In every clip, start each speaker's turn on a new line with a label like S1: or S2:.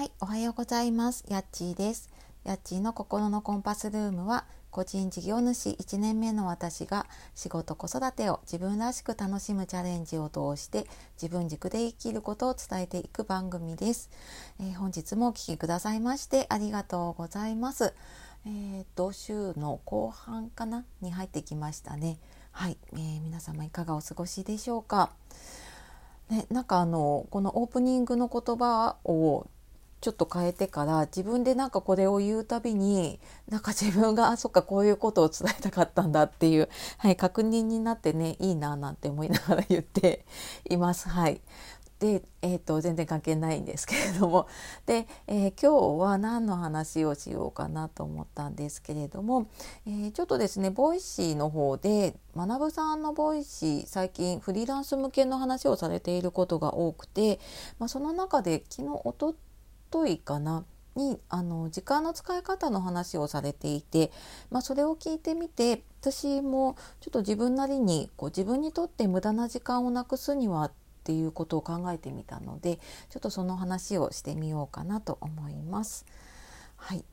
S1: はい、おはようございます。やっちーです。やっちーの心のコンパスルームは、個人事業主1年目の私が仕事子育てを自分らしく楽しむチャレンジを通して自分軸で生きることを伝えていく番組です。えー、本日もお聴きくださいましてありがとうございます。えー、と週の後半かな？に入ってきましたね。はい、えー、皆様いかがお過ごしでしょうか？ね、なんかあのこのオープニングの言葉をちょっと変えてから自分でなんかこれを言うたびになんか自分があそっかこういうことを伝えたかったんだっていう、はい、確認になってねいいななんて思いながら言って います。はい、で、えーと、全然関係ないんですけれどもで、えー、今日は何の話をしようかなと思ったんですけれども、えー、ちょっとですねボイシーの方で学さんのボイシー最近フリーランス向けの話をされていることが多くて、まあ、その中で昨日おとといかなにあの時間の使い方の話をされていて、まあ、それを聞いてみて私もちょっと自分なりにこう自分にとって無駄な時間をなくすにはっていうことを考えてみたのでちょっとその話をしてみようかなと思います。はい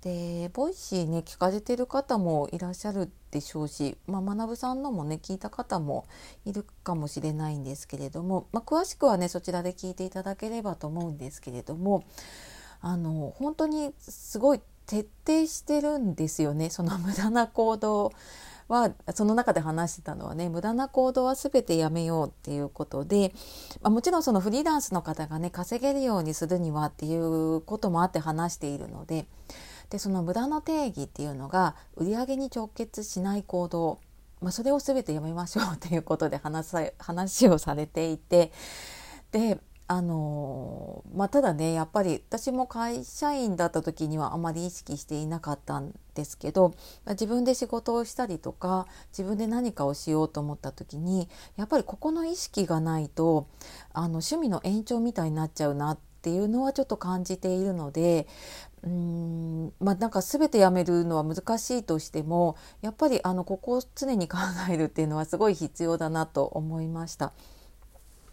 S1: で Voicy ね聞かれてる方もいらっしゃるでしょうし、まあ、学さんのもね聞いた方もいるかもしれないんですけれども、まあ、詳しくはねそちらで聞いていただければと思うんですけれどもあの本当にすごい徹底してるんですよねその無駄な行動は。その中で話してたのはね無駄な行動は全てやめようっていうことで、まあ、もちろんそのフリーランスの方がね稼げるようにするにはっていうこともあって話しているのででその無駄の定義っていうのが売り上げに直結しない行動、まあ、それを全てやめましょうということで話さ 話をされていて。であのまあ、ただねやっぱり私も会社員だった時にはあまり意識していなかったんですけど自分で仕事をしたりとか自分で何かをしようと思った時にやっぱりここの意識がないとあの趣味の延長みたいになっちゃうなっていうのはちょっと感じているのでうんまあなんか全てやめるのは難しいとしてもやっぱりあのここを常に考えるっていうのはすごい必要だなと思いました。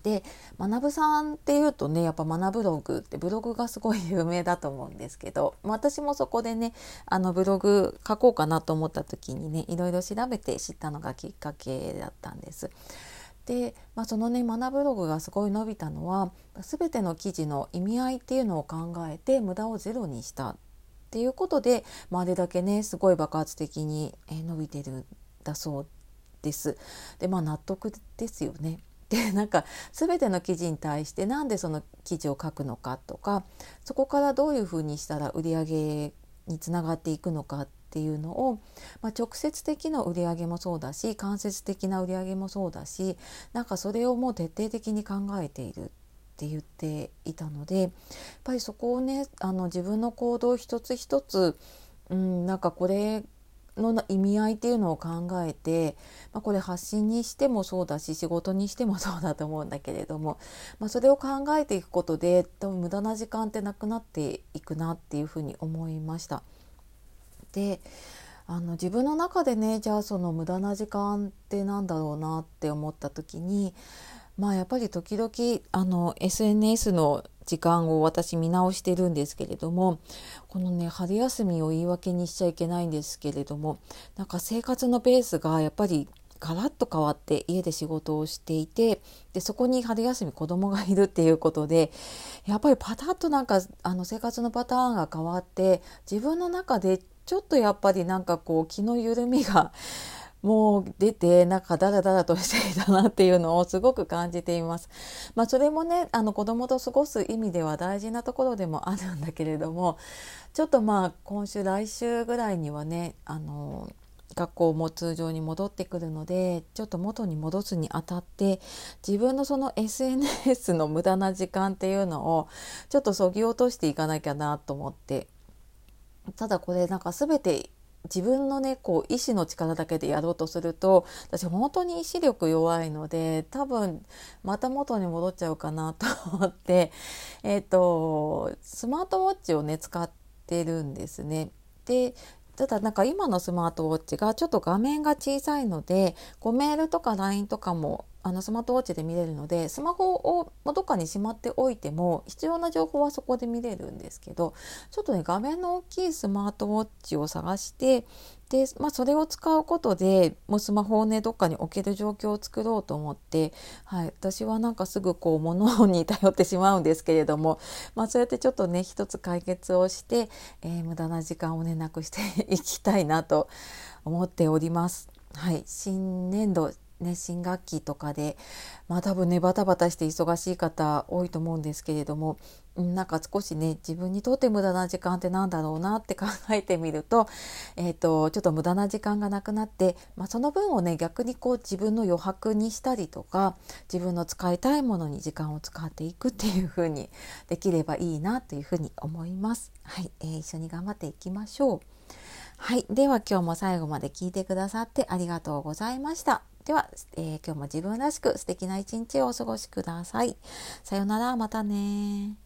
S1: で学さんっていうとねやっぱ学ブログってブログがすごい有名だと思うんですけど私もそこでねあのブログ書こうかなと思った時にねいろいろ調べて知ったのがきっかけだったんです。で、まあ、そのね学ブログがすごい伸びたのは全ての記事の意味合いっていうのを考えて無駄をゼロにしたっていうことで、まあ、あれだけねすごい爆発的に伸びてるんだそうです。でまあ納得ですよね。でなんか全ての記事に対して何でその記事を書くのかとかそこからどういうふうにしたら売り上げにつながっていくのかっていうのを、まあ、直接的な売り上げもそうだし間接的な売り上げもそうだしなんかそれをもう徹底的に考えているって言っていたのでやっぱりそこをねあの自分の行動一つ一つ、うん、なんかこれの意味合いっていうのを考えて、まあ、これ発信にしてもそうだし仕事にしてもそうだと思うんだけれども、まあ、それを考えていくことで多分無駄な時間ってなくなっていくなっていうふうに思いました。であの自分の中でねじゃあその無駄な時間ってなんだろうなって思った時にまあやっぱり時々あの SNS の時間を私見直してるんですけれどもこのね春休みを言い訳にしちゃいけないんですけれどもなんか生活のペースがやっぱりガラッと変わって家で仕事をしていてでそこに春休み子供がいるっていうことでやっぱりパタッとなんかあの生活のパターンが変わって自分の中でちょっとやっぱりなんかこう気の緩みが もう出てなんかダラダラとしていたなっていうのをすごく感じています。まあ、それもねあの子供と過ごす意味では大事なところでもあるんだけれどもちょっとまあ今週来週ぐらいにはねあの学校も通常に戻ってくるのでちょっと元に戻すにあたって自分のその SNS の無駄な時間っていうのをちょっとそぎ落としていかなきゃなと思ってただこれなんか全て自分のねこう意志の力だけでやろうとすると私本当に意志力弱いので多分また元に戻っちゃうかなと思って えっ、ー、とスマートウォッチをね使ってるんですね。でただなんか今のスマートウォッチがちょっと画面が小さいのでこうメールとか LINE とかもあのスマートウォッチで見れるのでスマホをどっかにしまっておいても必要な情報はそこで見れるんですけどちょっとね画面の大きいスマートウォッチを探してで、まあ、それを使うことでもうスマホをねどっかに置ける状況を作ろうと思って、はい、私はなんかすぐこう物に頼ってしまうんですけれども、まあ、そうやってちょっとね一つ解決をして、えー、無駄な時間をねなくしていきたいなと思っております。はい、新年度ね、新学期とかで、まあ多分ね、バタバタして忙しい方多いと思うんですけれども、なんか少しね自分にとって無駄な時間ってなんだろうなって考えてみると, えーと、ちょっと無駄な時間がなくなって、まあ、その分をね逆にこう自分の余白にしたりとか自分の使いたいものに時間を使っていくっていう風にできればいいなというふうに思います。はい、えー、一緒に頑張っていきましょう。はい、では今日も最後まで聞いてくださってありがとうございました。では、えー、今日も自分らしく素敵な一日をお過ごしください。さようなら、またね